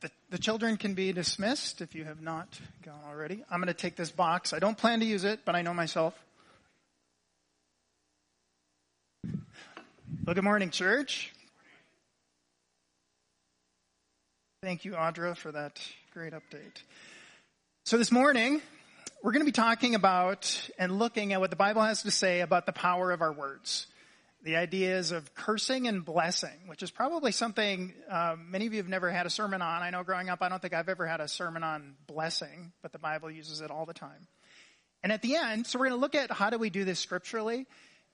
The, the children can be dismissed if you have not gone already. I'm going to take this box. I don't plan to use it, but I know myself. Well, good morning, church. Thank you, Audra, for that great update. So this morning, we're going to be talking about and looking at what the Bible has to say about the power of our words the ideas of cursing and blessing, which is probably something uh, many of you have never had a sermon on. I know growing up, I don't think I've ever had a sermon on blessing, but the Bible uses it all the time. And at the end, so we're going to look at how do we do this scripturally,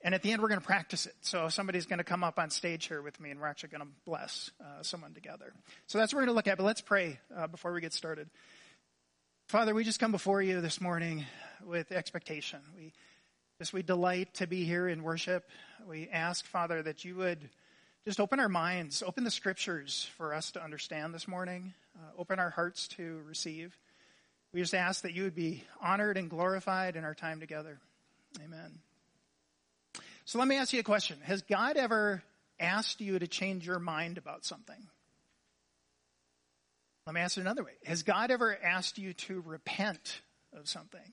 and at the end, we're going to practice it. So somebody's going to come up on stage here with me, and we're actually going to bless uh, someone together. So that's what we're going to look at. But let's pray uh, before we get started. Father, we just come before you this morning with expectation. We just we delight to be here in worship. We ask, Father, that you would just open our minds, open the scriptures for us to understand this morning, uh, open our hearts to receive. We just ask that you would be honored and glorified in our time together. Amen. So let me ask you a question. Has God ever asked you to change your mind about something? Let me ask it another way. Has God ever asked you to repent of something?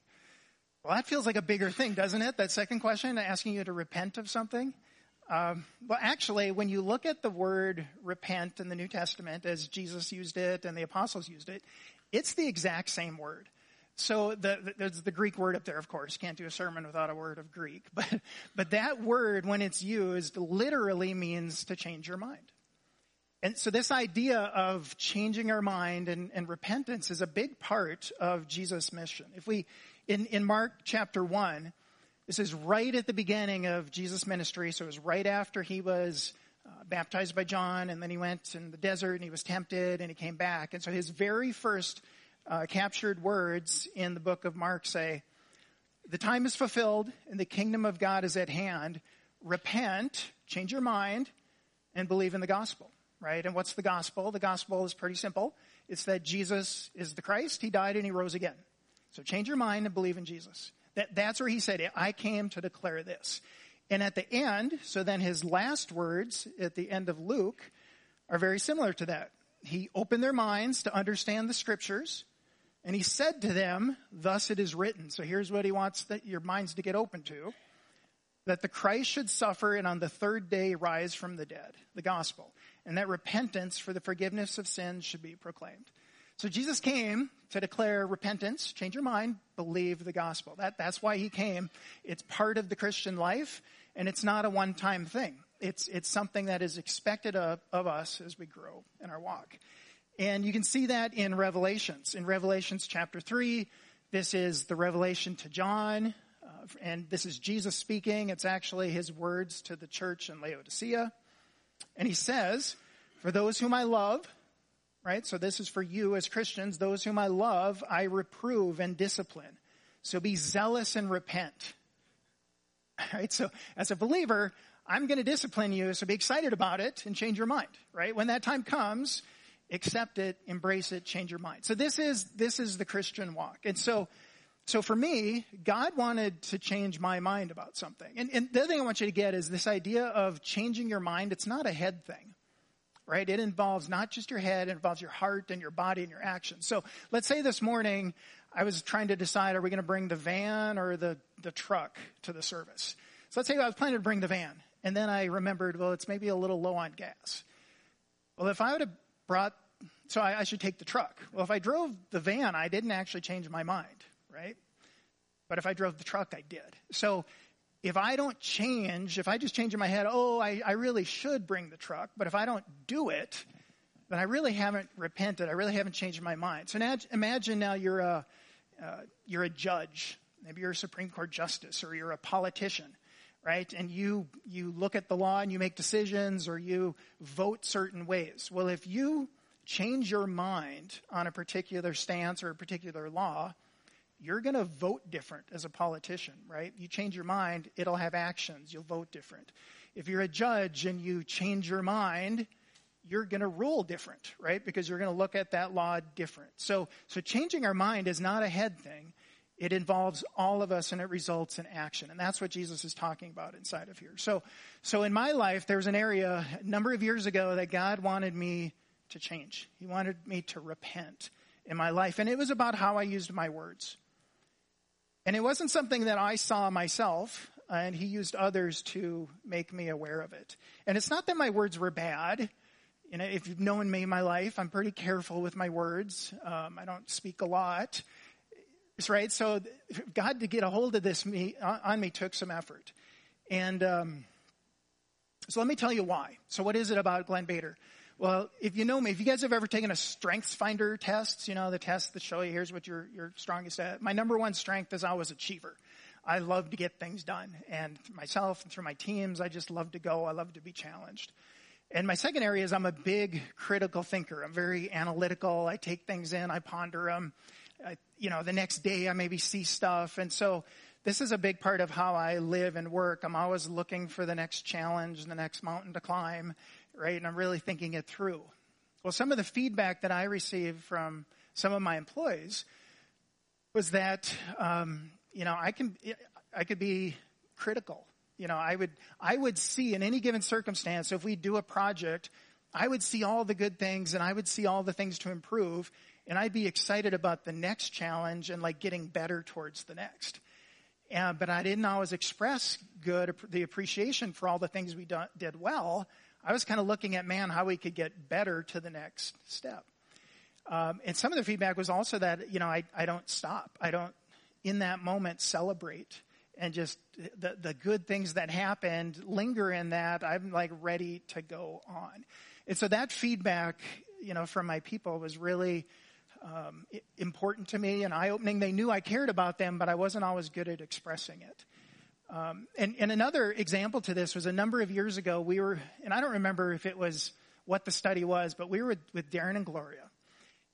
Well, that feels like a bigger thing, doesn't it? That second question, asking you to repent of something. Um, well, actually, when you look at the word repent in the New Testament, as Jesus used it and the apostles used it, it's the exact same word. So the, the, there's the Greek word up there, of course. Can't do a sermon without a word of Greek. But, but that word, when it's used, literally means to change your mind. And so this idea of changing our mind and, and repentance is a big part of Jesus' mission. If we, in, in Mark chapter 1, this is right at the beginning of Jesus' ministry, so it was right after he was uh, baptized by John, and then he went in the desert and he was tempted and he came back. And so his very first uh, captured words in the book of Mark say, The time is fulfilled and the kingdom of God is at hand. Repent, change your mind, and believe in the gospel, right? And what's the gospel? The gospel is pretty simple. It's that Jesus is the Christ, he died and he rose again. So change your mind and believe in Jesus. That, that's where he said, I came to declare this. And at the end, so then his last words at the end of Luke are very similar to that. He opened their minds to understand the scriptures, and he said to them, Thus it is written. So here's what he wants that your minds to get open to that the Christ should suffer and on the third day rise from the dead, the gospel, and that repentance for the forgiveness of sins should be proclaimed. So Jesus came to declare repentance, change your mind, believe the gospel. That, that's why he came. It's part of the Christian life, and it's not a one-time thing. It's, it's something that is expected of, of us as we grow in our walk. And you can see that in Revelations. In Revelations chapter 3, this is the revelation to John, uh, and this is Jesus speaking. It's actually his words to the church in Laodicea. And he says, For those whom I love, right? So this is for you as Christians. Those whom I love, I reprove and discipline. So be zealous and repent. Right? So as a believer, I'm going to discipline you, so be excited about it and change your mind, right? When that time comes, accept it, embrace it, change your mind. So this is, this is the Christian walk. And so, so for me, God wanted to change my mind about something. And, and the other thing I want you to get is this idea of changing your mind. It's not a head thing right? It involves not just your head, it involves your heart and your body and your actions. So let's say this morning I was trying to decide, are we going to bring the van or the, the truck to the service? So let's say I was planning to bring the van. And then I remembered, well, it's maybe a little low on gas. Well, if I would have brought, so I, I should take the truck. Well, if I drove the van, I didn't actually change my mind, right? But if I drove the truck, I did. So if I don't change, if I just change in my head, oh, I, I really should bring the truck, but if I don't do it, then I really haven't repented. I really haven't changed my mind. So now, imagine now you're a, uh, you're a judge. Maybe you're a Supreme Court justice or you're a politician, right? And you, you look at the law and you make decisions or you vote certain ways. Well, if you change your mind on a particular stance or a particular law, you're going to vote different as a politician, right? You change your mind, it'll have actions. You'll vote different. If you're a judge and you change your mind, you're going to rule different, right? Because you're going to look at that law different. So, so changing our mind is not a head thing. It involves all of us and it results in action. And that's what Jesus is talking about inside of here. So, so in my life, there was an area a number of years ago that God wanted me to change. He wanted me to repent in my life. And it was about how I used my words. And it wasn't something that I saw myself, and he used others to make me aware of it. And it's not that my words were bad. You know, if you've known me in my life, I'm pretty careful with my words. Um, I don't speak a lot. Right? So God to get a hold of this me, on me took some effort. And um, so let me tell you why. So what is it about Glenn Bader? Well, if you know me, if you guys have ever taken a strengths finder test, you know, the tests that show you here's what you're, you're strongest at. My number one strength is I was achiever. I love to get things done. And myself and through my teams, I just love to go. I love to be challenged. And my second area is I'm a big critical thinker. I'm very analytical. I take things in, I ponder them. I, you know, the next day I maybe see stuff. And so this is a big part of how I live and work. I'm always looking for the next challenge, the next mountain to climb right? And I'm really thinking it through. Well, some of the feedback that I received from some of my employees was that, um, you know, I can, I could be critical. You know, I would, I would see in any given circumstance, if we do a project, I would see all the good things and I would see all the things to improve and I'd be excited about the next challenge and like getting better towards the next. Uh, but I didn't always express good, the appreciation for all the things we do, did well. I was kind of looking at, man, how we could get better to the next step. Um, and some of the feedback was also that, you know, I, I don't stop. I don't, in that moment, celebrate and just the, the good things that happened, linger in that. I'm like ready to go on. And so that feedback, you know, from my people was really um, important to me and eye opening. They knew I cared about them, but I wasn't always good at expressing it. Um, and, and another example to this was a number of years ago, we were, and I don't remember if it was what the study was, but we were with, with Darren and Gloria.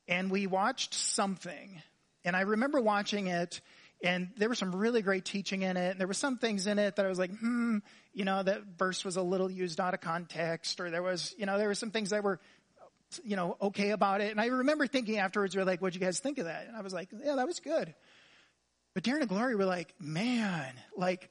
And we watched something. And I remember watching it, and there was some really great teaching in it. And there were some things in it that I was like, hmm, you know, that verse was a little used out of context, or there was, you know, there were some things that were, you know, okay about it. And I remember thinking afterwards, we are like, what'd you guys think of that? And I was like, yeah, that was good. But Darren and Gloria were like, man, like,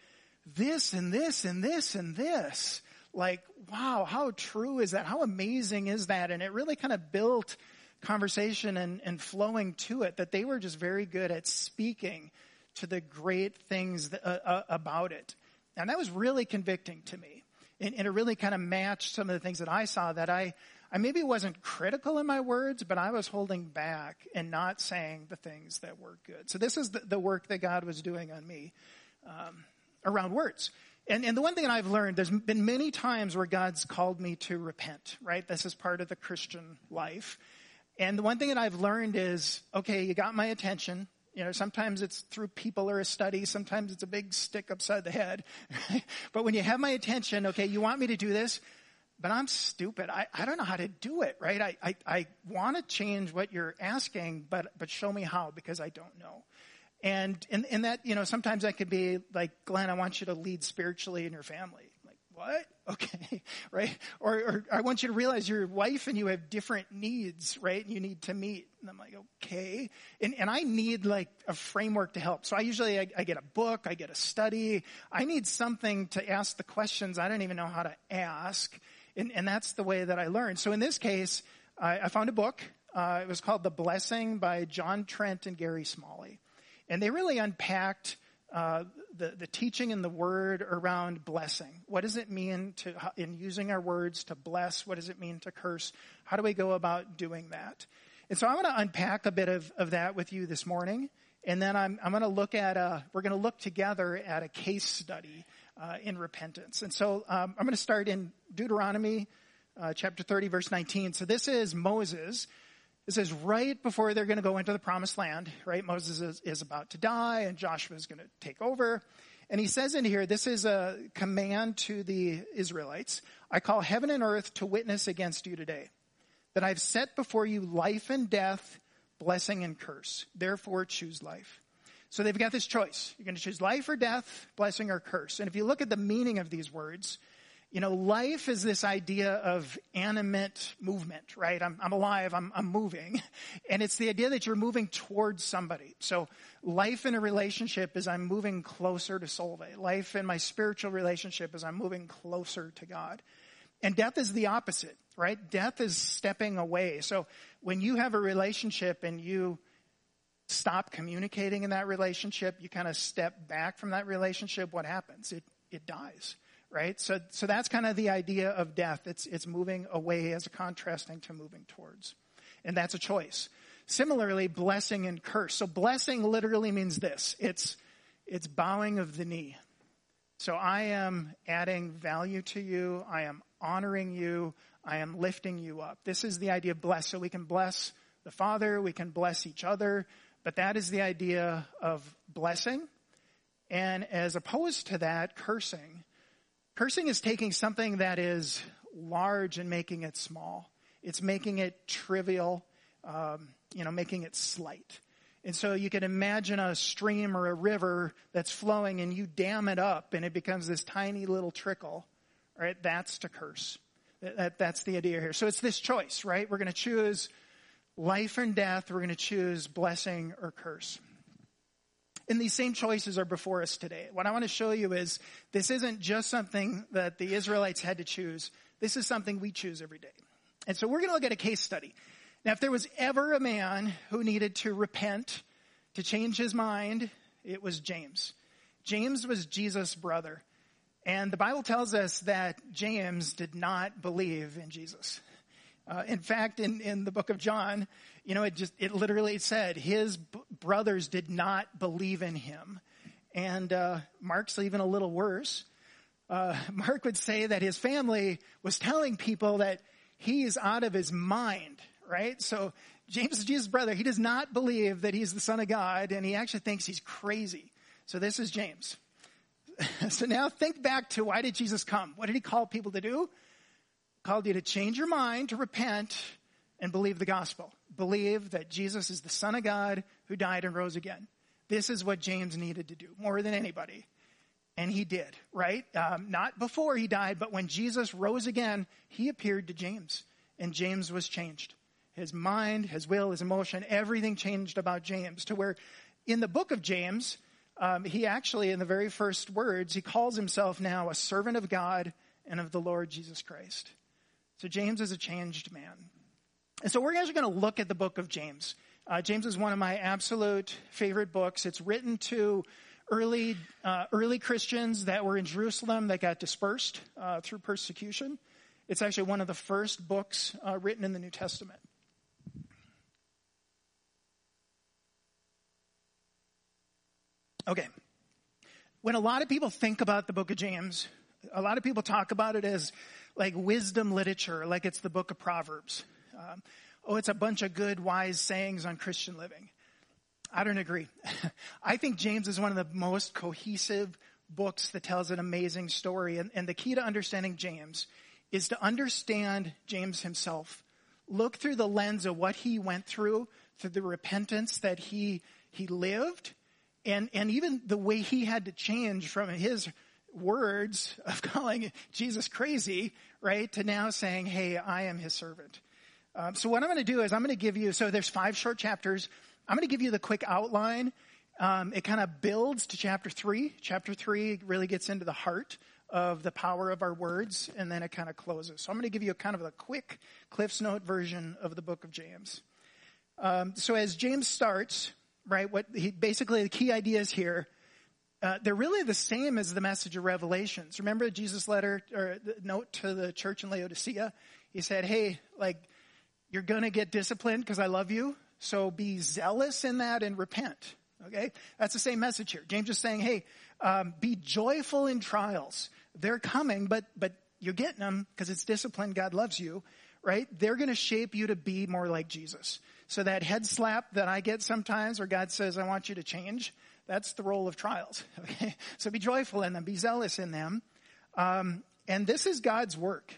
this and this and this and this. Like, wow, how true is that? How amazing is that? And it really kind of built conversation and, and flowing to it that they were just very good at speaking to the great things that, uh, uh, about it. And that was really convicting to me. And, and, it really kind of matched some of the things that I saw that I, I maybe wasn't critical in my words, but I was holding back and not saying the things that were good. So this is the, the work that God was doing on me. Um, around words. And, and the one thing that I've learned, there's been many times where God's called me to repent, right? This is part of the Christian life. And the one thing that I've learned is, okay, you got my attention. You know, sometimes it's through people or a study. Sometimes it's a big stick upside the head. but when you have my attention, okay, you want me to do this, but I'm stupid. I, I don't know how to do it, right? I, I, I want to change what you're asking, but, but show me how because I don't know. And in, in that, you know, sometimes that could be like, Glenn, I want you to lead spiritually in your family. Like, what? Okay, right? Or, or I want you to realize your wife and you have different needs, right? And you need to meet. And I'm like, okay. And, and I need like a framework to help. So I usually, I, I get a book, I get a study. I need something to ask the questions I don't even know how to ask. And, and that's the way that I learn. So in this case, I, I found a book. Uh, it was called The Blessing by John Trent and Gary Smalley. And they really unpacked uh, the, the teaching and the word around blessing. What does it mean to, in using our words to bless? What does it mean to curse? How do we go about doing that? And so I'm going to unpack a bit of, of that with you this morning. And then I'm, I'm going to look at a, we're going to look together at a case study uh, in repentance. And so um, I'm going to start in Deuteronomy uh, chapter 30, verse 19. So this is Moses it says right before they're going to go into the promised land, right? Moses is, is about to die and Joshua is going to take over. And he says in here, this is a command to the Israelites. I call heaven and earth to witness against you today that I've set before you life and death, blessing and curse. Therefore choose life. So they've got this choice. You're going to choose life or death, blessing or curse. And if you look at the meaning of these words, you know, life is this idea of animate movement, right? I'm, I'm alive, I'm, I'm moving. And it's the idea that you're moving towards somebody. So life in a relationship is I'm moving closer to Solveig. Life in my spiritual relationship is I'm moving closer to God. And death is the opposite, right? Death is stepping away. So when you have a relationship and you stop communicating in that relationship, you kind of step back from that relationship, what happens? It, it dies, right? So, so that's kind of the idea of death. It's, it's moving away as a contrasting to moving towards. And that's a choice. Similarly, blessing and curse. So blessing literally means this. It's, it's bowing of the knee. So I am adding value to you. I am honoring you. I am lifting you up. This is the idea of bless. So we can bless the Father. We can bless each other. But that is the idea of blessing. And as opposed to that, cursing. Cursing is taking something that is large and making it small. It's making it trivial, um, you know, making it slight. And so you can imagine a stream or a river that's flowing and you dam it up and it becomes this tiny little trickle, right? That's to curse. That, that's the idea here. So it's this choice, right? We're going to choose life and death. We're going to choose blessing or curse. And these same choices are before us today. What I want to show you is this isn't just something that the Israelites had to choose. This is something we choose every day. And so we're going to look at a case study. Now, if there was ever a man who needed to repent, to change his mind, it was James. James was Jesus' brother. And the Bible tells us that James did not believe in Jesus. Uh, in fact, in, in the book of John, you know, it just, it literally said his b- brothers did not believe in him. And, uh, Mark's even a little worse. Uh, Mark would say that his family was telling people that he is out of his mind right? So James Jesus' brother. He does not believe that he's the son of God, and he actually thinks he's crazy. So this is James. so now think back to why did Jesus come? What did he call people to do? Called you to change your mind, to repent, and believe the gospel. Believe that Jesus is the son of God who died and rose again. This is what James needed to do more than anybody. And he did, right? Um, not before he died, but when Jesus rose again, he appeared to James, and James was changed his mind, his will, his emotion, everything changed about James to where in the book of James, um, he actually, in the very first words, he calls himself now a servant of God and of the Lord Jesus Christ. So James is a changed man. And so we're actually going to look at the book of James. Uh, James is one of my absolute favorite books. It's written to early uh, early Christians that were in Jerusalem that got dispersed uh, through persecution. It's actually one of the first books uh, written in the New Testament. Okay. When a lot of people think about the book of James, a lot of people talk about it as like wisdom literature, like it's the book of Proverbs. Um, oh, it's a bunch of good, wise sayings on Christian living. I don't agree. I think James is one of the most cohesive books that tells an amazing story. And, and the key to understanding James is to understand James himself. Look through the lens of what he went through, through the repentance that he, he lived, and, and even the way he had to change from his words of calling Jesus crazy, right, to now saying, hey, I am his servant. Um, so what I'm going to do is I'm going to give you, so there's five short chapters. I'm going to give you the quick outline. Um, it kind of builds to chapter three. Chapter three really gets into the heart of the power of our words, and then it kind of closes. So I'm going to give you a kind of a quick Cliff's Note version of the book of James. Um, so as James starts, right? What he, basically the key ideas here, uh, they're really the same as the message of Revelations. Remember Jesus' letter or note to the church in Laodicea? He said, "Hey, like you're gonna get disciplined because I love you, so be zealous in that and repent." Okay, that's the same message here. James is saying, "Hey, um, be joyful in trials. They're coming, but but you're getting them because it's discipline. God loves you, right? They're going to shape you to be more like Jesus." So that head slap that I get sometimes where God says, I want you to change, that's the role of trials. Okay? So be joyful in them, be zealous in them. Um, and this is God's work.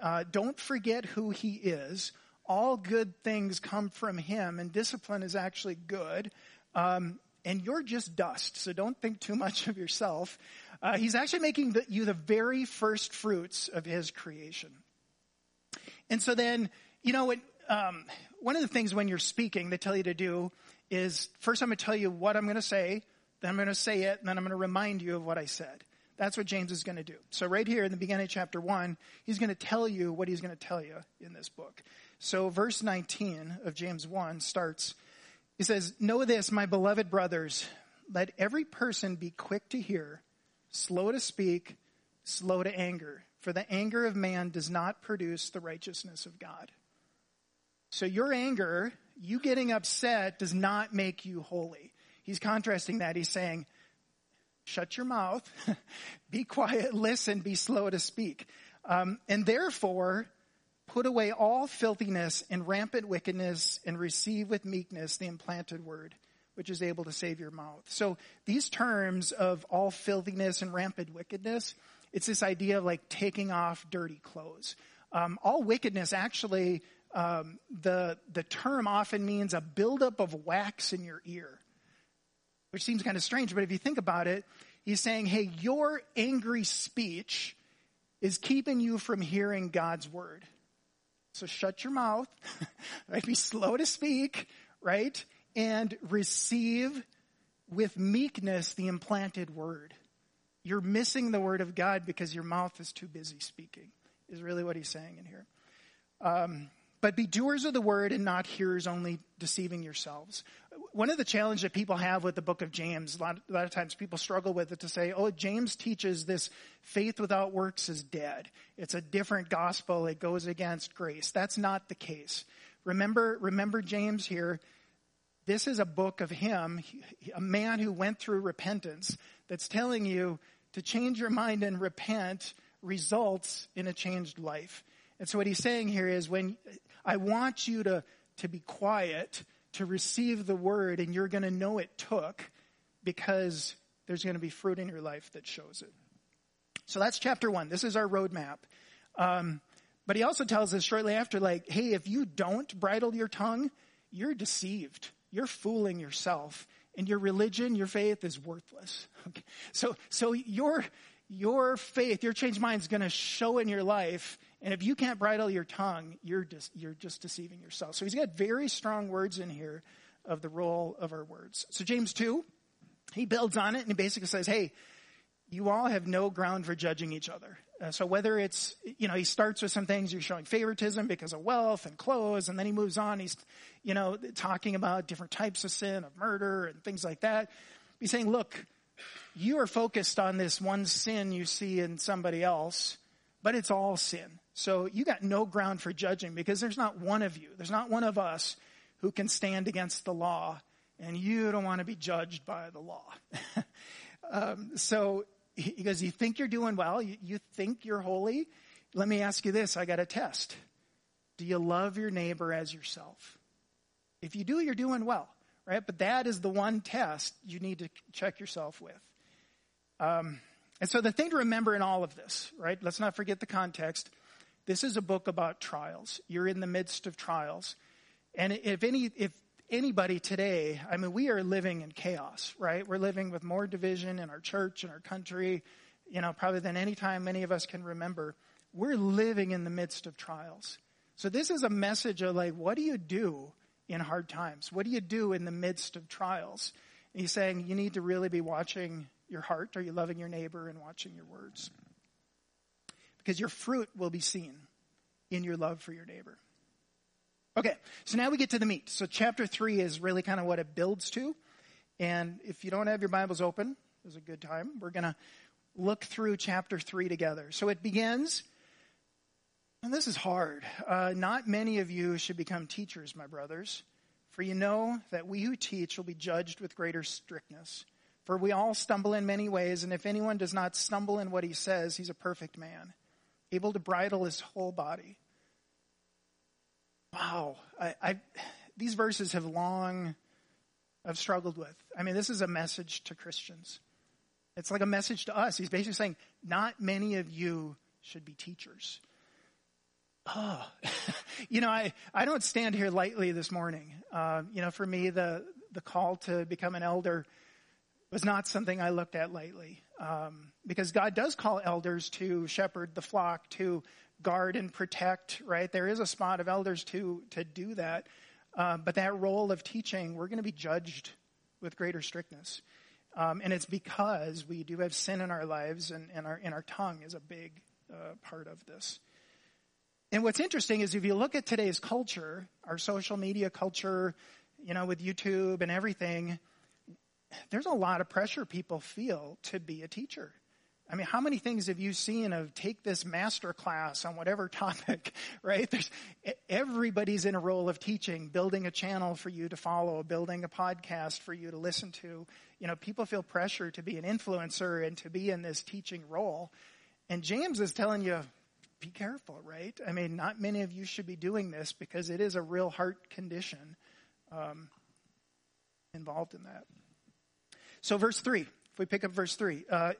Uh, don't forget who he is. All good things come from him, and discipline is actually good. Um, and you're just dust, so don't think too much of yourself. Uh, he's actually making the, you the very first fruits of his creation. And so then, you know, what? um, one of the things when you're speaking they tell you to do is first I'm going to tell you what I'm going to say, then I'm going to say it, and then I'm going to remind you of what I said. That's what James is going to do. So right here in the beginning of chapter 1, he's going to tell you what he's going to tell you in this book. So verse 19 of James 1 starts, he says, Know this, my beloved brothers, let every person be quick to hear, slow to speak, slow to anger, for the anger of man does not produce the righteousness of God. So your anger, you getting upset, does not make you holy. He's contrasting that. He's saying, shut your mouth, be quiet, listen, be slow to speak. Um, and therefore, put away all filthiness and rampant wickedness and receive with meekness the implanted word, which is able to save your mouth. So these terms of all filthiness and rampant wickedness, it's this idea of like taking off dirty clothes. Um, all wickedness actually, um, the, the term often means a buildup of wax in your ear which seems kind of strange, but if you think about it, he's saying, hey, your angry speech is keeping you from hearing God's word. So shut your mouth? Be slow to speak, right? And receive with meekness the implanted word. You're missing the word of God because your mouth is too busy speaking, is really what he's saying in here. Um, but be doers of the word and not hearers only, deceiving yourselves. One of the challenges that people have with the book of James, a lot, a lot, of times people struggle with it to say, oh, James teaches this faith without works is dead. It's a different gospel. It goes against grace. That's not the case. Remember, remember James here. This is a book of him, a man who went through repentance that's telling you to change your mind and repent results in a changed life. And so what he's saying here is when I want you to, to be quiet, to receive the word, and you're going to know it took because there's going to be fruit in your life that shows it. So that's chapter one. This is our roadmap. Um, but he also tells us shortly after, like, hey, if you don't bridle your tongue, you're deceived. You're fooling yourself. And your religion, your faith is worthless. Okay. So, so your, your faith, your changed mind is going to show in your life and if you can't bridle your tongue, you're just, you're just deceiving yourself. So he's got very strong words in here of the role of our words. So James 2, he builds on it and he basically says, hey, you all have no ground for judging each other. Uh, so whether it's, you know, he starts with some things you're showing favoritism because of wealth and clothes, and then he moves on. He's, you know, talking about different types of sin, of murder and things like that. He's saying, look, you are focused on this one sin you see in somebody else, but it's all sin. So you got no ground for judging because there's not one of you, there's not one of us who can stand against the law, and you don't want to be judged by the law. um, so he goes, You think you're doing well? You, you think you're holy? Let me ask you this I got a test. Do you love your neighbor as yourself? If you do, you're doing well, right? But that is the one test you need to check yourself with. Um, and so the thing to remember in all of this, right? Let's not forget the context. This is a book about trials. You're in the midst of trials. And if any, if anybody today, I mean, we are living in chaos, right? We're living with more division in our church and our country, you know, probably than any time many of us can remember. We're living in the midst of trials. So this is a message of like, what do you do in hard times? What do you do in the midst of trials? And he's saying you need to really be watching your heart. Are you loving your neighbor and watching your words? because your fruit will be seen in your love for your neighbor. Okay, so now we get to the meat. So chapter three is really kind of what it builds to. And if you don't have your Bibles open, is a good time. We're going to look through chapter three together. So it begins, and this is hard. Uh, not many of you should become teachers, my brothers, for you know that we who teach will be judged with greater strictness. For we all stumble in many ways, and if anyone does not stumble in what he says, he's a perfect man able to bridle his whole body. Wow. I, I, these verses have long, I've struggled with. I mean, this is a message to Christians. It's like a message to us. He's basically saying, not many of you should be teachers. Oh, you know, I, I don't stand here lightly this morning. Uh, you know, for me, the, the call to become an elder was not something I looked at lightly. Um, because God does call elders to shepherd the flock, to guard and protect, right? There is a spot of elders to, to do that. Uh, but that role of teaching, we're going to be judged with greater strictness. Um, and it's because we do have sin in our lives, and, and, our, and our tongue is a big uh, part of this. And what's interesting is if you look at today's culture, our social media culture, you know, with YouTube and everything, there's a lot of pressure people feel to be a teacher. I mean, how many things have you seen of take this master class on whatever topic, right? There's, everybody's in a role of teaching, building a channel for you to follow, building a podcast for you to listen to. You know, people feel pressure to be an influencer and to be in this teaching role. And James is telling you, be careful, right? I mean, not many of you should be doing this because it is a real heart condition um, involved in that. So, verse 3, if we pick up verse 3, uh,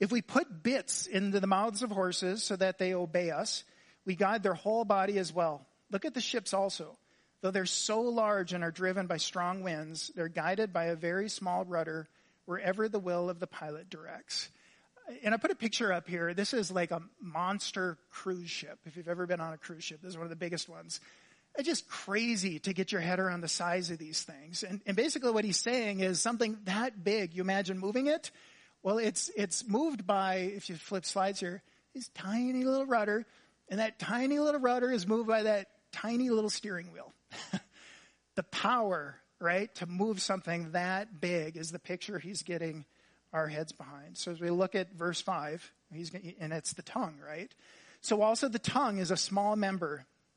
if we put bits into the mouths of horses so that they obey us, we guide their whole body as well. Look at the ships also. Though they're so large and are driven by strong winds, they're guided by a very small rudder wherever the will of the pilot directs. And I put a picture up here. This is like a monster cruise ship. If you've ever been on a cruise ship, this is one of the biggest ones. It's just crazy to get your head around the size of these things. And, and basically what he's saying is something that big, you imagine moving it, well, it's, it's moved by, if you flip slides here, this tiny little rudder, and that tiny little rudder is moved by that tiny little steering wheel. the power, right, to move something that big is the picture he's getting our heads behind. So as we look at verse 5, he's, and it's the tongue, right? So also the tongue is a small member,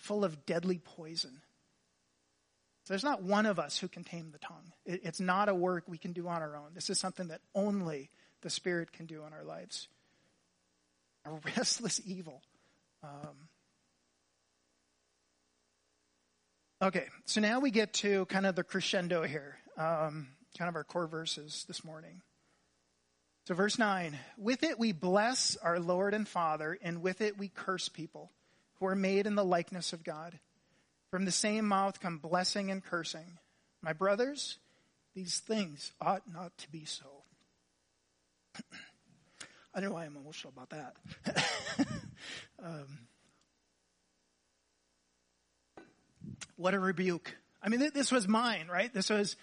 full of deadly poison there's not one of us who can tame the tongue. It, it's not a work we can do on our own. This is something that only the Spirit can do in our lives. A restless evil. Um, okay, so now we get to kind of the crescendo here, um, kind of our core verses this morning. So, verse 9 With it we bless our Lord and Father, and with it we curse people who are made in the likeness of God. From the same mouth come blessing and cursing. My brothers, these things ought not to be so. I don't know why I'm emotional about that. um, what a rebuke. I mean, th- this was mine, right? This was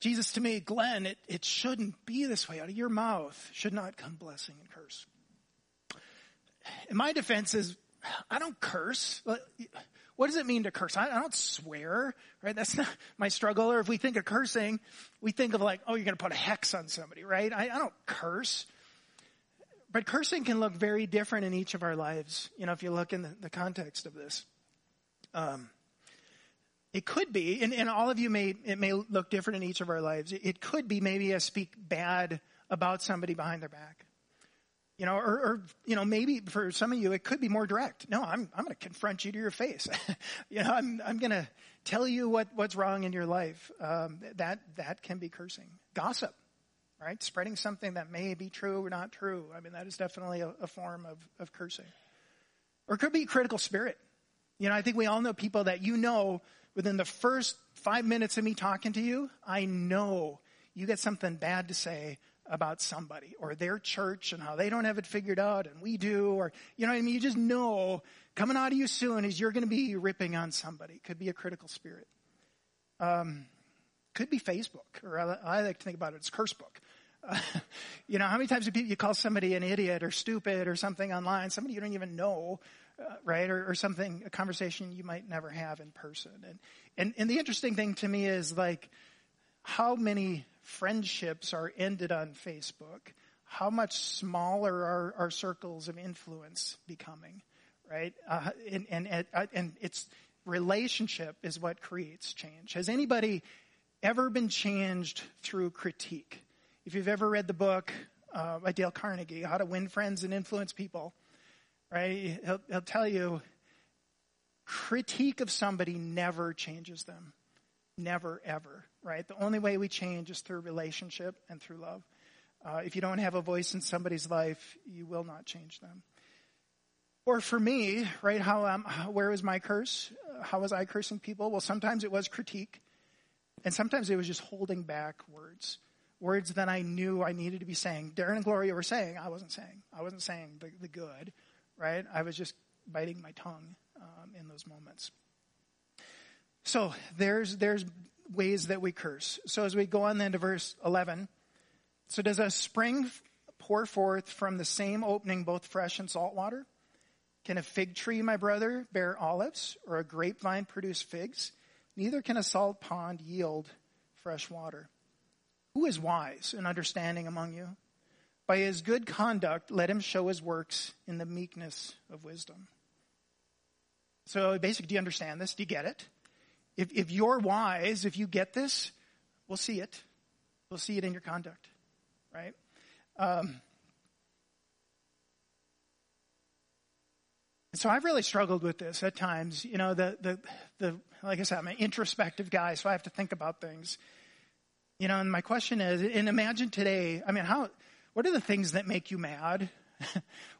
Jesus to me, Glenn, it, it shouldn't be this way. Out of your mouth should not come blessing and curse. And my defense is, I don't curse. What does it mean to curse? I, don't swear, right? That's not my struggle. Or if we think of cursing, we think of like, oh, you're going to put a hex on somebody, right? I, I don't curse. But cursing can look very different in each of our lives, you know, if you look in the, the context of this. Um, it could be, and, and, all of you may, it may look different in each of our lives. It could be maybe I speak bad about somebody behind their back. You know, or, or, you know, maybe for some of you, it could be more direct. No, I'm, I'm going to confront you to your face. you know, I'm, I'm going to tell you what, what's wrong in your life. Um, that, that can be cursing. Gossip, right? Spreading something that may be true or not true. I mean, that is definitely a, a form of, of cursing. Or it could be critical spirit. You know, I think we all know people that you know within the first five minutes of me talking to you, I know you get something bad to say about somebody or their church and how they don't have it figured out and we do or you know what I mean? You just know coming out of you soon is you're going to be ripping on somebody. Could be a critical spirit. Um, could be Facebook or I, I, like to think about it as curse book. Uh, you know how many times do people you call somebody an idiot or stupid or something online somebody you don't even know uh, right? Or, or something a conversation you might never have in person. And, and and the interesting thing to me is like how many friendships are ended on Facebook, how much smaller are our circles of influence becoming, right? Uh, and, and, uh, and it's relationship is what creates change. Has anybody ever been changed through critique? If you've ever read the book uh, by Dale Carnegie, How to Win Friends and Influence People, right? He'll, he'll tell you critique of somebody never changes them. Never, ever, right? The only way we change is through relationship and through love. Uh, if you don't have a voice in somebody's life, you will not change them. Or for me, right, how, um, where was my curse? How was I cursing people? Well, sometimes it was critique. And sometimes it was just holding back words. Words that I knew I needed to be saying. Darren and Gloria were saying, I wasn't saying. I wasn't saying the, the good, right? I was just biting my tongue um, in those moments. So there's, there's ways that we curse. So as we go on then to verse 11, so does a spring pour forth from the same opening both fresh and salt water? Can a fig tree, my brother, bear olives, or a grapevine produce figs? Neither can a salt pond yield fresh water. Who is wise and understanding among you? By his good conduct, let him show his works in the meekness of wisdom. So basically, do you understand this? Do you get it? If, if you're wise, if you get this, we'll see it. We'll see it in your conduct, right? Um, so I've really struggled with this at times. You know, the, the, the, like I said, I'm an introspective guy, so I have to think about things. You know, and my question is, and imagine today, I mean, how, what are the things that make you mad?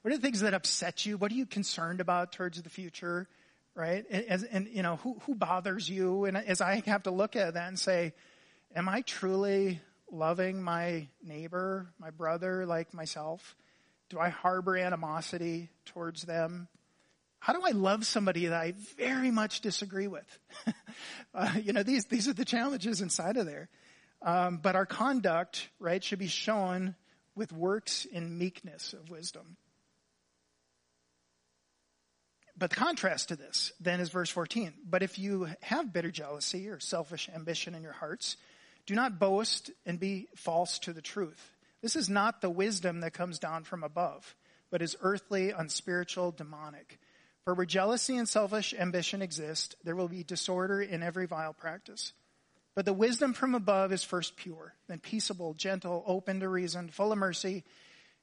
what are the things that upset you? What are you concerned about towards the future? Right? And, and, you know, who, who bothers you? And as I have to look at that and say, am I truly loving my neighbor, my brother, like myself? Do I harbor animosity towards them? How do I love somebody that I very much disagree with? uh, you know, these, these are the challenges inside of there. Um, but our conduct, right, should be shown with works in meekness of wisdom. But the contrast to this then is verse 14. But if you have bitter jealousy or selfish ambition in your hearts, do not boast and be false to the truth. This is not the wisdom that comes down from above, but is earthly, unspiritual, demonic. For where jealousy and selfish ambition exist, there will be disorder in every vile practice. But the wisdom from above is first pure, then peaceable, gentle, open to reason, full of mercy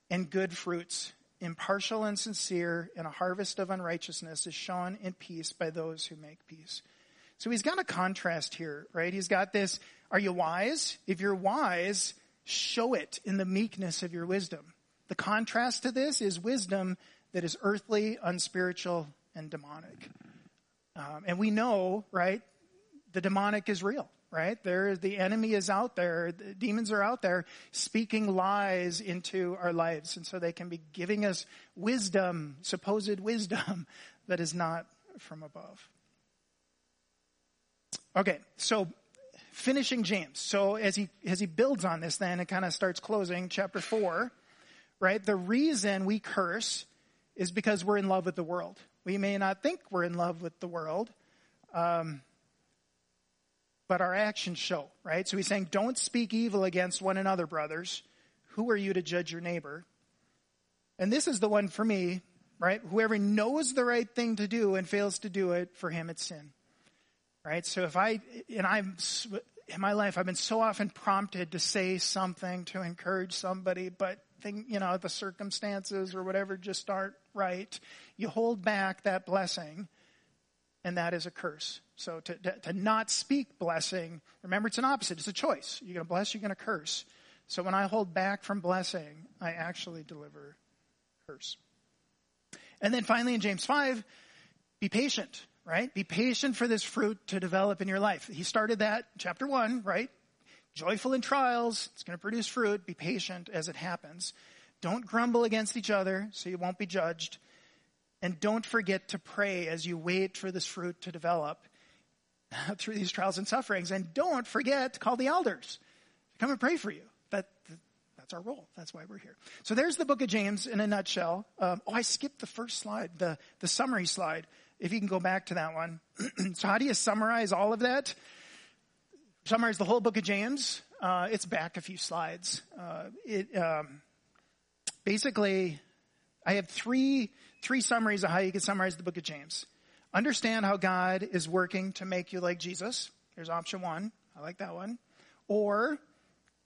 and good fruits impartial and sincere, and a harvest of unrighteousness is shown in peace by those who make peace. So he's got a contrast here, right? He's got this, are you wise? If you're wise, show it in the meekness of your wisdom. The contrast to this is wisdom that is earthly, unspiritual, and demonic. Um, and we know, right, the demonic is real right? There, the enemy is out there. The demons are out there speaking lies into our lives. And so they can be giving us wisdom, supposed wisdom that is not from above. Okay. So finishing James. So as he, as he builds on this, then it kind of starts closing chapter four, right? The reason we curse is because we're in love with the world. We may not think we're in love with the world. Um, but our actions show, right? So he's saying, don't speak evil against one another, brothers. Who are you to judge your neighbor? And this is the one for me, right? Whoever knows the right thing to do and fails to do it, for him it's sin. Right? So if I, and I'm, in my life, I've been so often prompted to say something to encourage somebody, but think, you know, the circumstances or whatever just aren't right. You hold back that blessing and that is a curse. So to, to, to, not speak blessing, remember it's an opposite. It's a choice. You're going to bless, you're going to curse. So when I hold back from blessing, I actually deliver curse. And then finally in James 5, be patient, right? Be patient for this fruit to develop in your life. He started that chapter 1, right? Joyful in trials, it's going to produce fruit. Be patient as it happens. Don't grumble against each other so you won't be judged. And don't forget to pray as you wait for this fruit to develop through these trials and sufferings. And don't forget to call the elders to come and pray for you. That, that's our role. That's why we're here. So there's the book of James in a nutshell. Um, oh, I skipped the first slide, the, the summary slide. If you can go back to that one. so how do you summarize all of that? Summarize the whole book of James. Uh, it's back a few slides. Uh, it um, basically, I have three three summaries of how you can summarize the book of James. Understand how God is working to make you like Jesus. Here's option one. I like that one. Or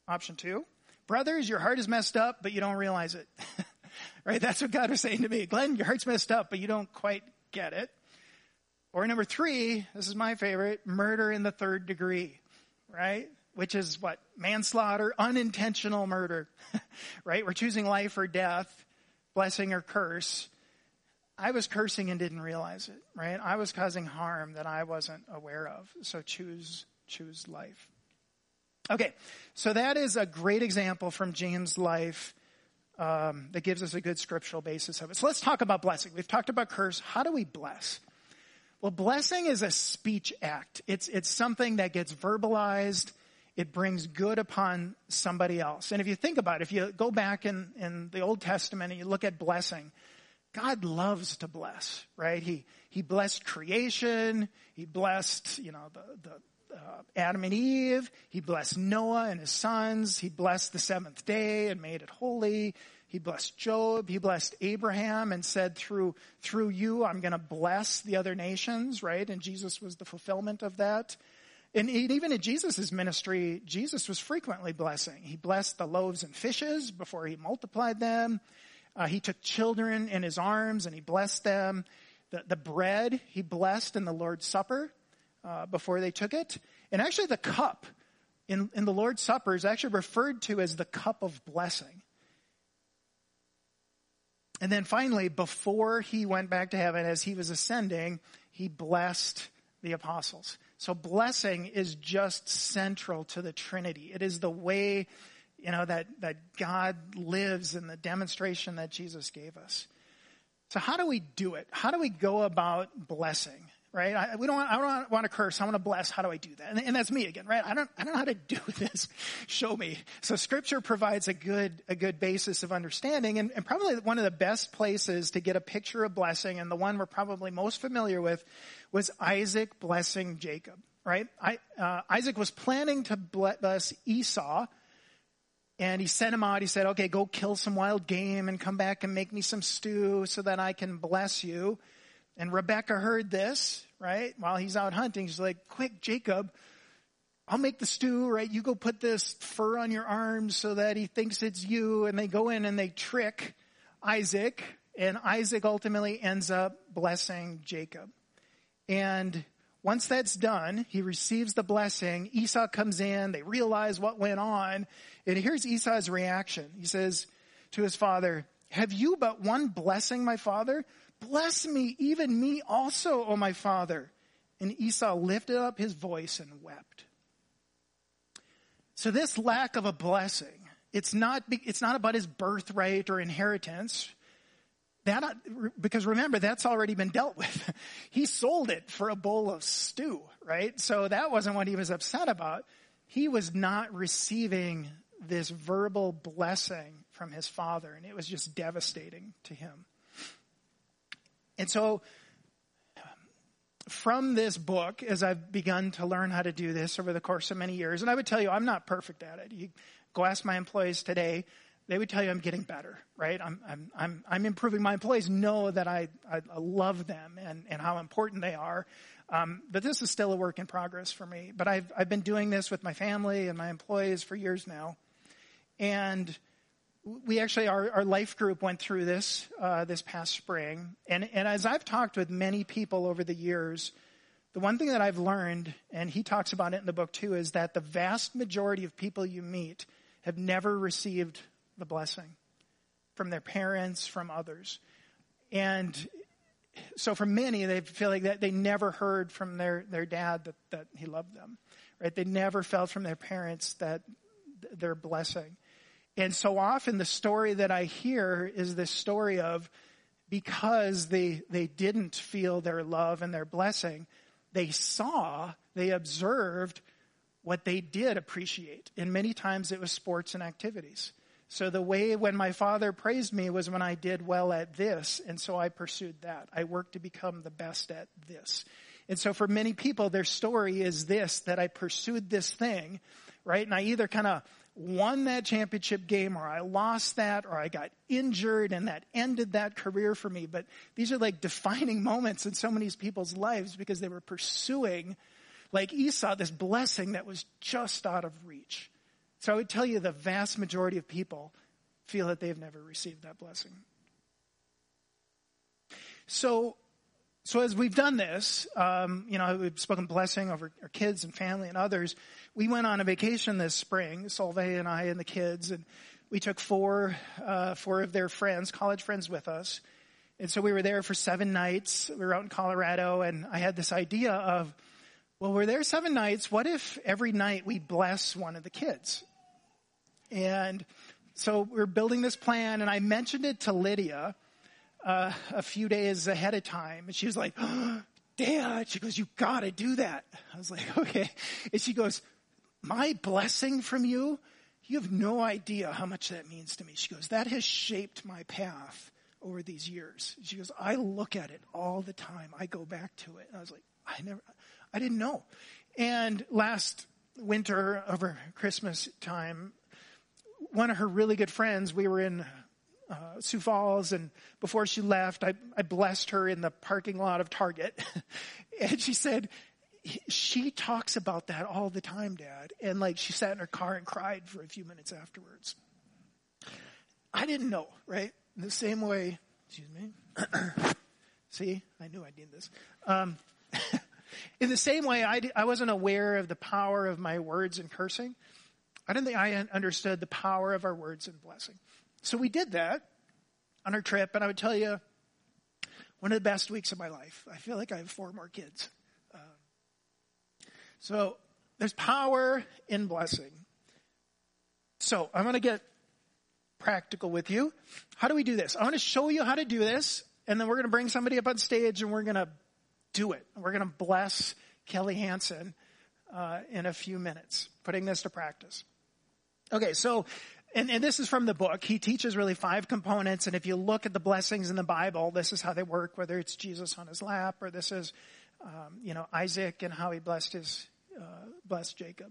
option two. Brothers, your heart is messed up, but you don't realize it. right? That's what God was saying to me. Glenn, your heart's messed up, but you don't quite get it. Or number three, this is my favorite, murder in the third degree. Right? which is what? Manslaughter, unintentional murder, right? We're choosing life or death, blessing or curse. I was cursing and didn't realize it, right? I was causing harm that I wasn't aware of. So choose, choose life. Okay, so that is a great example from James' life um, that gives us a good scriptural basis of it. So let's talk about blessing. We've talked about curse. How do we bless? Well, blessing is a speech act. It's, it's something that gets verbalized. It brings good upon somebody else. And if you think about it, if you go back in, in the Old Testament and you look at blessing, God loves to bless, right? He, he blessed creation. He blessed, you know, the, the uh, Adam and Eve. He blessed Noah and his sons. He blessed the seventh day and made it holy. He blessed Job. He blessed Abraham and said through, through you, I'm going to bless the other nations, right? And Jesus was the fulfillment of that. And even in Jesus' ministry, Jesus was frequently blessing. He blessed the loaves and fishes before he multiplied them. Uh, he took children in his arms and he blessed them. The, the bread he blessed in the Lord's Supper uh, before they took it. And actually, the cup in, in the Lord's Supper is actually referred to as the cup of blessing. And then finally, before he went back to heaven, as he was ascending, he blessed the apostles. So blessing is just central to the Trinity. It is the way you know, that, that God lives in the demonstration that Jesus gave us. So how do we do it? How do we go about blessing? Right? I, we don't want, I don't want to curse. I want to bless. How do I do that? And, and, that's me again, right? I don't, I don't know how to do this. Show me. So scripture provides a good, a good basis of understanding and, and probably one of the best places to get a picture of blessing and the one we're probably most familiar with was Isaac blessing Jacob, right? I, uh, Isaac was planning to bless Esau, and he sent him out. He said, okay, go kill some wild game and come back and make me some stew so that I can bless you. And Rebecca heard this, right? While he's out hunting, she's like, quick, Jacob, I'll make the stew, right? You go put this fur on your arms so that he thinks it's you. And they go in and they trick Isaac. And Isaac ultimately ends up blessing Jacob. And once that's done, he receives the blessing. Esau comes in. They realize what went on. And here's Esau's reaction. He says to his father, have you but one blessing, my father? Bless me, even me also, O my father. And Esau lifted up his voice and wept. So this lack of a blessing, it's not, it's not about his birthright or inheritance. That, because remember, that's already been dealt with. he sold it for a bowl of stew, right? So that wasn't what he was upset about. He was not receiving this verbal blessing from his father, and it was just devastating to him. And so, from this book, as I've begun to learn how to do this over the course of many years, and I would tell you, I'm not perfect at it. You go ask my employees today, they would tell you I'm getting better, right? I'm, I'm, I'm, I'm improving. My employees know that I, I love them and, and how important they are. Um, but this is still a work in progress for me. But I've, I've been doing this with my family and my employees for years now. And we actually, our, our life group went through this, uh, this past spring. And, and as I've talked with many people over the years, the one thing that I've learned, and he talks about it in the book too, is that the vast majority of people you meet have never received the blessing from their parents, from others. And so for many, they feel like that they never heard from their, their dad that, that he loved them, right? They never felt from their parents that their blessing. And so often the story that I hear is this story of because they, they didn't feel their love and their blessing, they saw, they observed what they did appreciate. And many times it was sports and activities. So the way when my father praised me was when I did well at this, and so I pursued that. I worked to become the best at this. And so for many people, their story is this, that I pursued this thing, right? And I either kind of won that championship game or I lost that or I got injured and that ended that career for me. But these are like defining moments in so many people's lives because they were pursuing, like Esau, this blessing that was just out of reach. So I would tell you the vast majority of people feel that they've never received that blessing. So, so as we've done this, um, you know, we've spoken blessing over our kids and family and others. We went on a vacation this spring, Solveig and I and the kids, and we took four, uh, four of their friends, college friends with us. And so we were there for seven nights. We were out in Colorado and I had this idea of, well, we're there seven nights. What if every night we bless one of the kids? And so we're building this plan and I mentioned it to Lydia uh, a few days ahead of time. And she was like, oh, Dad, she goes, you gotta do that. I was like, okay. And she goes, my blessing from you, you have no idea how much that means to me. She goes, that has shaped my path over these years. She goes, I look at it all the time. I go back to it. And I was like, I never, I didn't know. And last winter over Christmas time, one of her really good friends, we were in uh, Sioux Falls, and before she left, I, I blessed her in the parking lot of Target. and she said, she talks about that all the time, Dad. And like she sat in her car and cried for a few minutes afterwards. I didn't know, right? In the same way, excuse me. See, I knew I need this. Um, in the same way, I, I wasn't aware of the power of my words and cursing. I didn't think I understood the power of our words and blessing. So we did that on our trip, and I would tell you, one of the best weeks of my life. I feel like I have four more kids. Um, so there's power in blessing. So I'm going to get practical with you. How do we do this? I want to show you how to do this, and then we're going to bring somebody up on stage and we're going to do it. We're going to bless Kelly Hansen uh, in a few minutes, putting this to practice. Okay, so and, and, this is from the book. He teaches really five components. And if you look at the blessings in the Bible, this is how they work, whether it's Jesus on his lap or this is, um, you know, Isaac and how he blessed his, uh, blessed Jacob.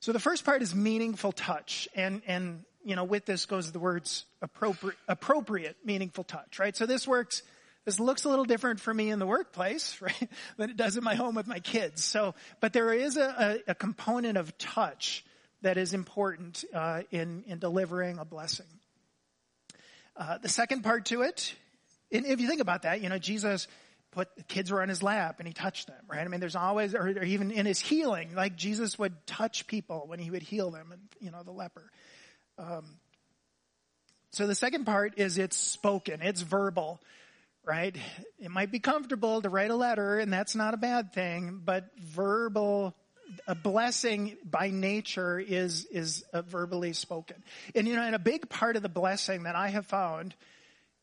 So the first part is meaningful touch. And, and, you know, with this goes the words appropriate, appropriate meaningful touch, right? So this works, this looks a little different for me in the workplace, right? Than it does in my home with my kids. So, but there is a, a, a component of touch that is important uh, in, in delivering a blessing. Uh, the second part to it, and if you think about that, you know, Jesus put the kids were on his lap and he touched them, right? I mean, there's always, or, or even in his healing, like Jesus would touch people when he would heal them, and you know, the leper. Um, so the second part is it's spoken, it's verbal, right? It might be comfortable to write a letter, and that's not a bad thing, but verbal a blessing by nature is is verbally spoken. And you know, and a big part of the blessing that I have found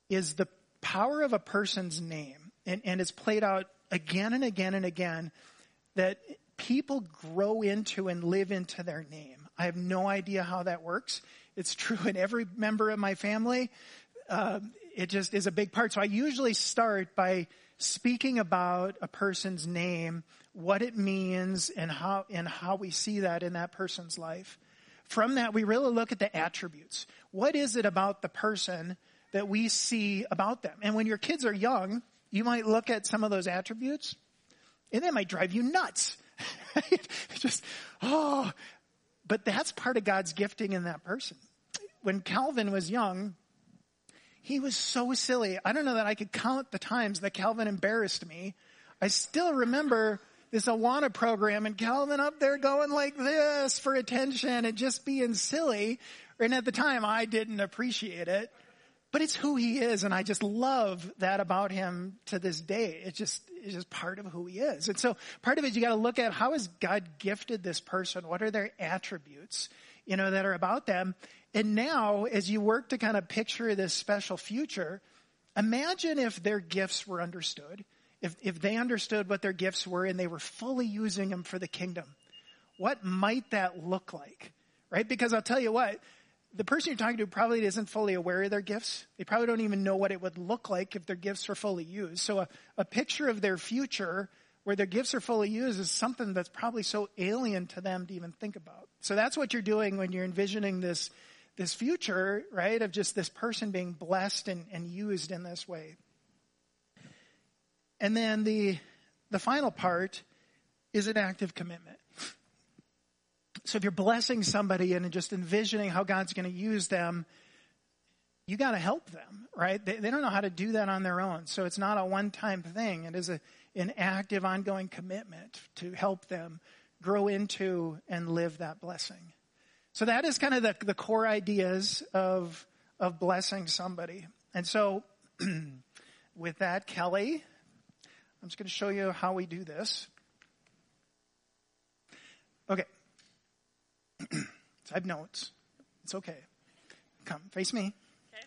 is the power of a person's name, and, and it's played out again and again and again that people grow into and live into their name. I have no idea how that works. It's true in every member of my family. Uh, it just is a big part. So I usually start by speaking about a person's name what it means and how, and how we see that in that person's life. From that, we really look at the attributes. What is it about the person that we see about them? And when your kids are young, you might look at some of those attributes and they might drive you nuts. Just, oh, but that's part of God's gifting in that person. When Calvin was young, he was so silly. I don't know that I could count the times that Calvin embarrassed me. I still remember this Awana program and Calvin up there going like this for attention and just being silly. And at the time I didn't appreciate it, but it's who he is. And I just love that about him to this day. It's just, it's just part of who he is. And so part of it, you got to look at how has God gifted this person? What are their attributes, you know, that are about them? And now as you work to kind of picture this special future, imagine if their gifts were understood if, if they understood what their gifts were and they were fully using them for the kingdom, what might that look like? Right? Because I'll tell you what, the person you're talking to probably isn't fully aware of their gifts. They probably don't even know what it would look like if their gifts were fully used. So a, a picture of their future where their gifts are fully used is something that's probably so alien to them to even think about. So that's what you're doing when you're envisioning this, this future, right, of just this person being blessed and, and used in this way. And then the, the final part is an active commitment. So if you're blessing somebody and just envisioning how God's going to use them, you got to help them, right? They, they don't know how to do that on their own. So it's not a one time thing. It is a, an active, ongoing commitment to help them grow into and live that blessing. So that is kind of the, the core ideas of, of blessing somebody. And so with that, Kelly, I'm just going to show you how we do this. Okay. so I have notes. It's okay. Come, face me. Okay.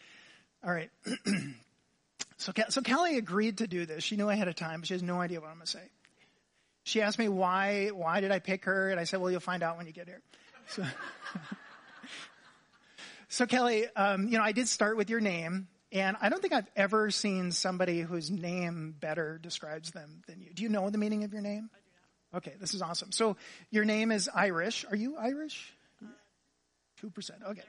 All right. so, so Kelly agreed to do this. She knew ahead of time, but she has no idea what I'm going to say. She asked me why, why did I pick her? And I said, well, you'll find out when you get here. So, so Kelly, um, you know, I did start with your name, and I don't think I've ever seen somebody whose name better describes them than you. Do you know the meaning of your name? I do not. Okay, this is awesome. So your name is Irish. Are you Irish? Two percent. Okay.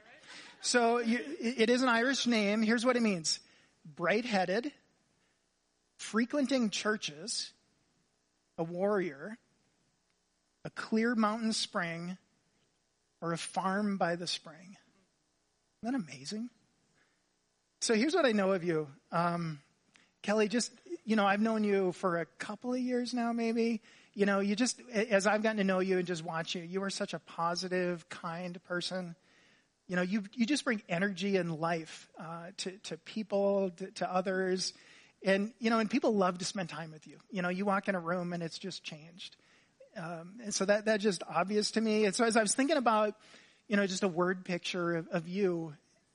So you, it is an Irish name. Here's what it means: bright-headed, frequenting churches, a warrior, a clear mountain spring, or a farm by the spring. Isn't that amazing? So here's what I know of you. Um, Kelly, just, you know, I've known you for a couple of years now, maybe. You know, you just, as I've gotten to know you and just watch you, you are such a positive, kind person. You know, you, you just bring energy and life uh, to, to people, to, to others. And, you know, and people love to spend time with you. You know, you walk in a room and it's just changed. Um, and so that, that just obvious to me. And so as I was thinking about, you know, just a word picture of, of you,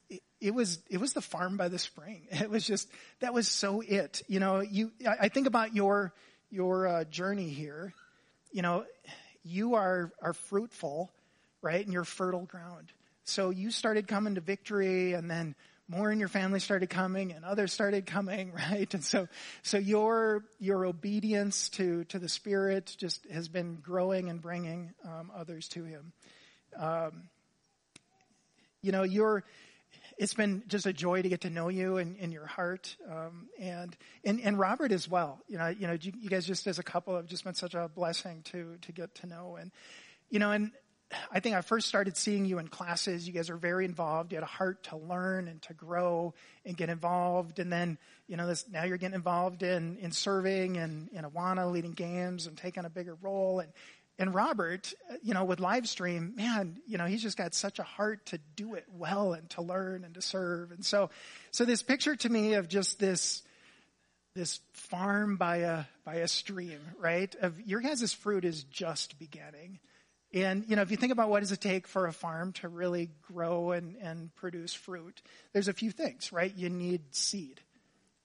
it, it, was, it was the farm by the spring. It was just, that was so it. You know, you, I, I think about your, your uh, journey here. You know, you are, are fruitful, right? And you're fertile ground. So you started coming to victory and then more in your family started coming and others started coming, right? And so, so your, your obedience to, to the Spirit just has been growing and bringing um, others to Him. Um, you know, you're, it's been just a joy to get to know you and in your heart, um, and, and and Robert as well. You know, you know, you, you guys just as a couple have just been such a blessing to to get to know, and you know, and I think I first started seeing you in classes. You guys are very involved. You had a heart to learn and to grow and get involved. And then, you know, this, now you're getting involved in, in serving and in Awana, leading games and taking a bigger role. And, and Robert, you know, with live stream, man, you know, he's just got such a heart to do it well and to learn and to serve. And so, so this picture to me of just this, this farm by a, by a stream, right? Of your guys' fruit is just beginning. And, you know, if you think about what does it take for a farm to really grow and, and produce fruit, there's a few things, right? You need seed,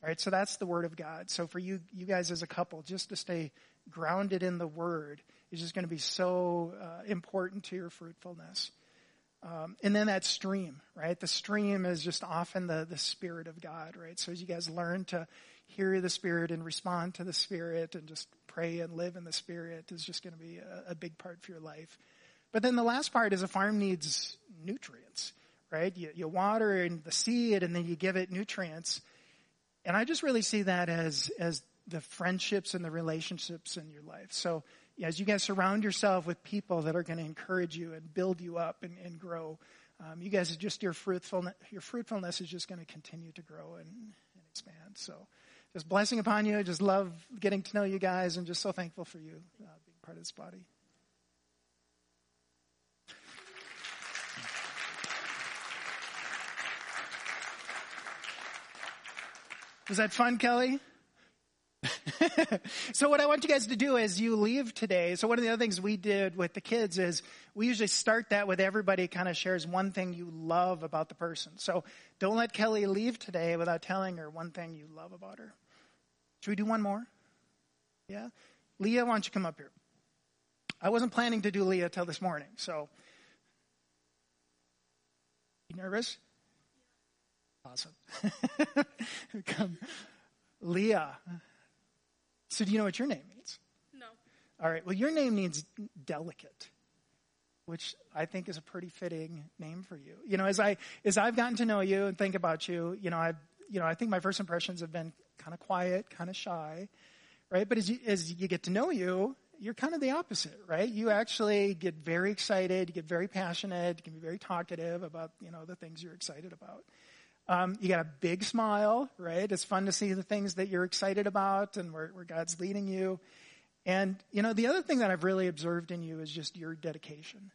right? So that's the word of God. So for you, you guys as a couple, just to stay grounded in the word is just going to be so uh, important to your fruitfulness. Um, and then that stream, right? The stream is just often the, the Spirit of God, right? So as you guys learn to hear the Spirit and respond to the Spirit and just pray and live in the Spirit is just going to be a, a big part for your life. But then the last part is a farm needs nutrients, right? You, you water and the seed and then you give it nutrients. And I just really see that as, as the friendships and the relationships in your life. So as you guys surround yourself with people that are going to encourage you and build you up and, and grow, um, you guys just your fruitfulness, your fruitfulness is just going to continue to grow and, and expand. So just blessing upon you. Just love getting to know you guys and just so thankful for you uh, being part of this body. Was that fun, Kelly? so what I want you guys to do is you leave today. So one of the other things we did with the kids is we usually start that with everybody kind of shares one thing you love about the person. So don't let Kelly leave today without telling her one thing you love about her. Should we do one more? Yeah? Leah, why don't you come up here? I wasn't planning to do Leah till this morning, so. You nervous? Awesome. come. Leah. So do you know what your name means? No. All right. Well, your name means delicate, which I think is a pretty fitting name for you. You know, as I as I've gotten to know you and think about you, you know, I you know, I think my first impressions have been kind of quiet, kind of shy, right? But as you, as you get to know you, you're kind of the opposite, right? You actually get very excited, you get very passionate, you can be very talkative about, you know, the things you're excited about. Um, you got a big smile, right? It's fun to see the things that you're excited about and where, where God's leading you. And, you know, the other thing that I've really observed in you is just your dedication.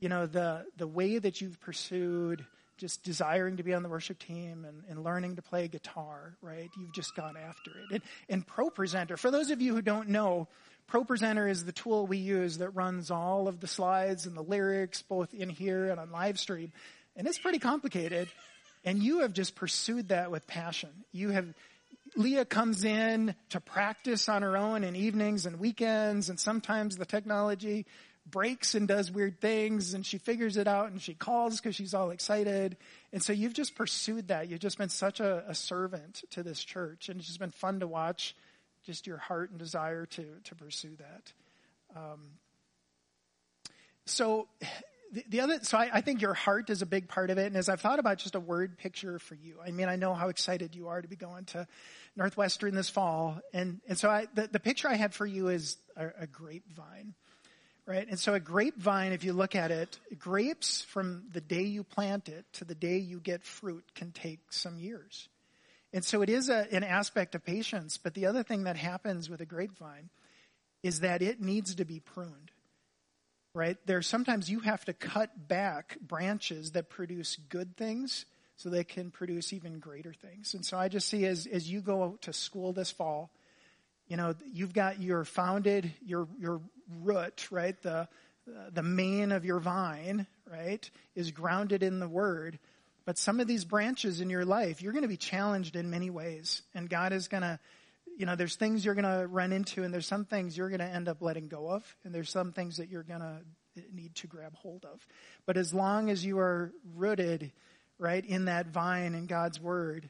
You know, the, the way that you've pursued just desiring to be on the worship team and, and learning to play guitar, right? You've just gone after it. And, and ProPresenter, for those of you who don't know, ProPresenter is the tool we use that runs all of the slides and the lyrics, both in here and on live stream. And it's pretty complicated. And you have just pursued that with passion. You have, Leah comes in to practice on her own in evenings and weekends, and sometimes the technology breaks and does weird things and she figures it out and she calls because she's all excited. And so you've just pursued that. You've just been such a, a, servant to this church and it's just been fun to watch just your heart and desire to, to pursue that. Um, so the, the, other, so I, I think your heart is a big part of it. And as I've thought about just a word picture for you, I mean, I know how excited you are to be going to Northwestern this fall. And, and so I, the, the picture I had for you is a, a grapevine right? And so a grapevine, if you look at it, grapes from the day you plant it to the day you get fruit can take some years. And so it is a, an aspect of patience. But the other thing that happens with a grapevine is that it needs to be pruned, right? There's sometimes you have to cut back branches that produce good things so they can produce even greater things. And so I just see as, as you go to school this fall, you know, you've got your founded, your, your root, right? The, the main of your vine, right, is grounded in the word. But some of these branches in your life, you're going to be challenged in many ways. And God is going to, you know, there's things you're going to run into and there's some things you're going to end up letting go of. And there's some things that you're going to need to grab hold of. But as long as you are rooted, right, in that vine in God's word,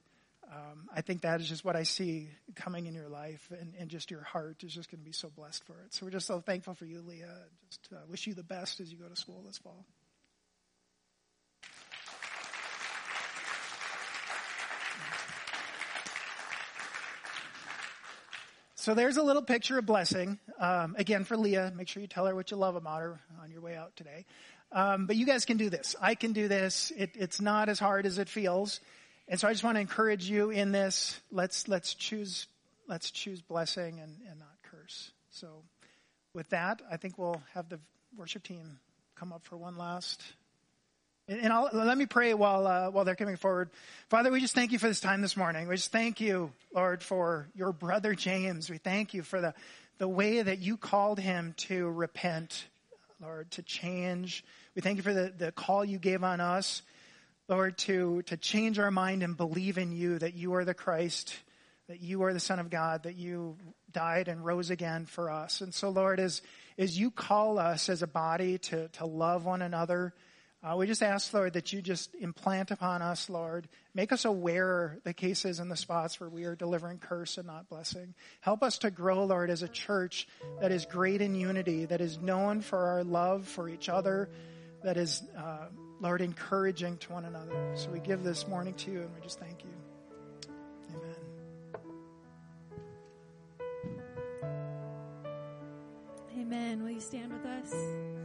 um, I think that is just what I see coming in your life, and, and just your heart is just going to be so blessed for it. So we're just so thankful for you, Leah. Just uh, wish you the best as you go to school this fall. So there's a little picture of blessing. Um, again, for Leah, make sure you tell her what you love about her on your way out today. Um, but you guys can do this. I can do this. It, it's not as hard as it feels. And so I just want to encourage you in this. Let's, let's choose, let's choose blessing and, and not curse. So with that, I think we'll have the worship team come up for one last. And, and let me pray while, uh, while they're coming forward. Father, we just thank you for this time this morning. We just thank you, Lord, for your brother James. We thank you for the, the way that you called him to repent, Lord, to change. We thank you for the, the call you gave on us Lord, to, to change our mind and believe in you that you are the Christ, that you are the Son of God, that you died and rose again for us. And so, Lord, as, as you call us as a body to, to love one another, uh, we just ask, Lord, that you just implant upon us, Lord. Make us aware the cases and the spots where we are delivering curse and not blessing. Help us to grow, Lord, as a church that is great in unity, that is known for our love for each other, that is, uh, Lord, encouraging to one another. So we give this morning to you and we just thank you. Amen. Amen. Will you stand with us?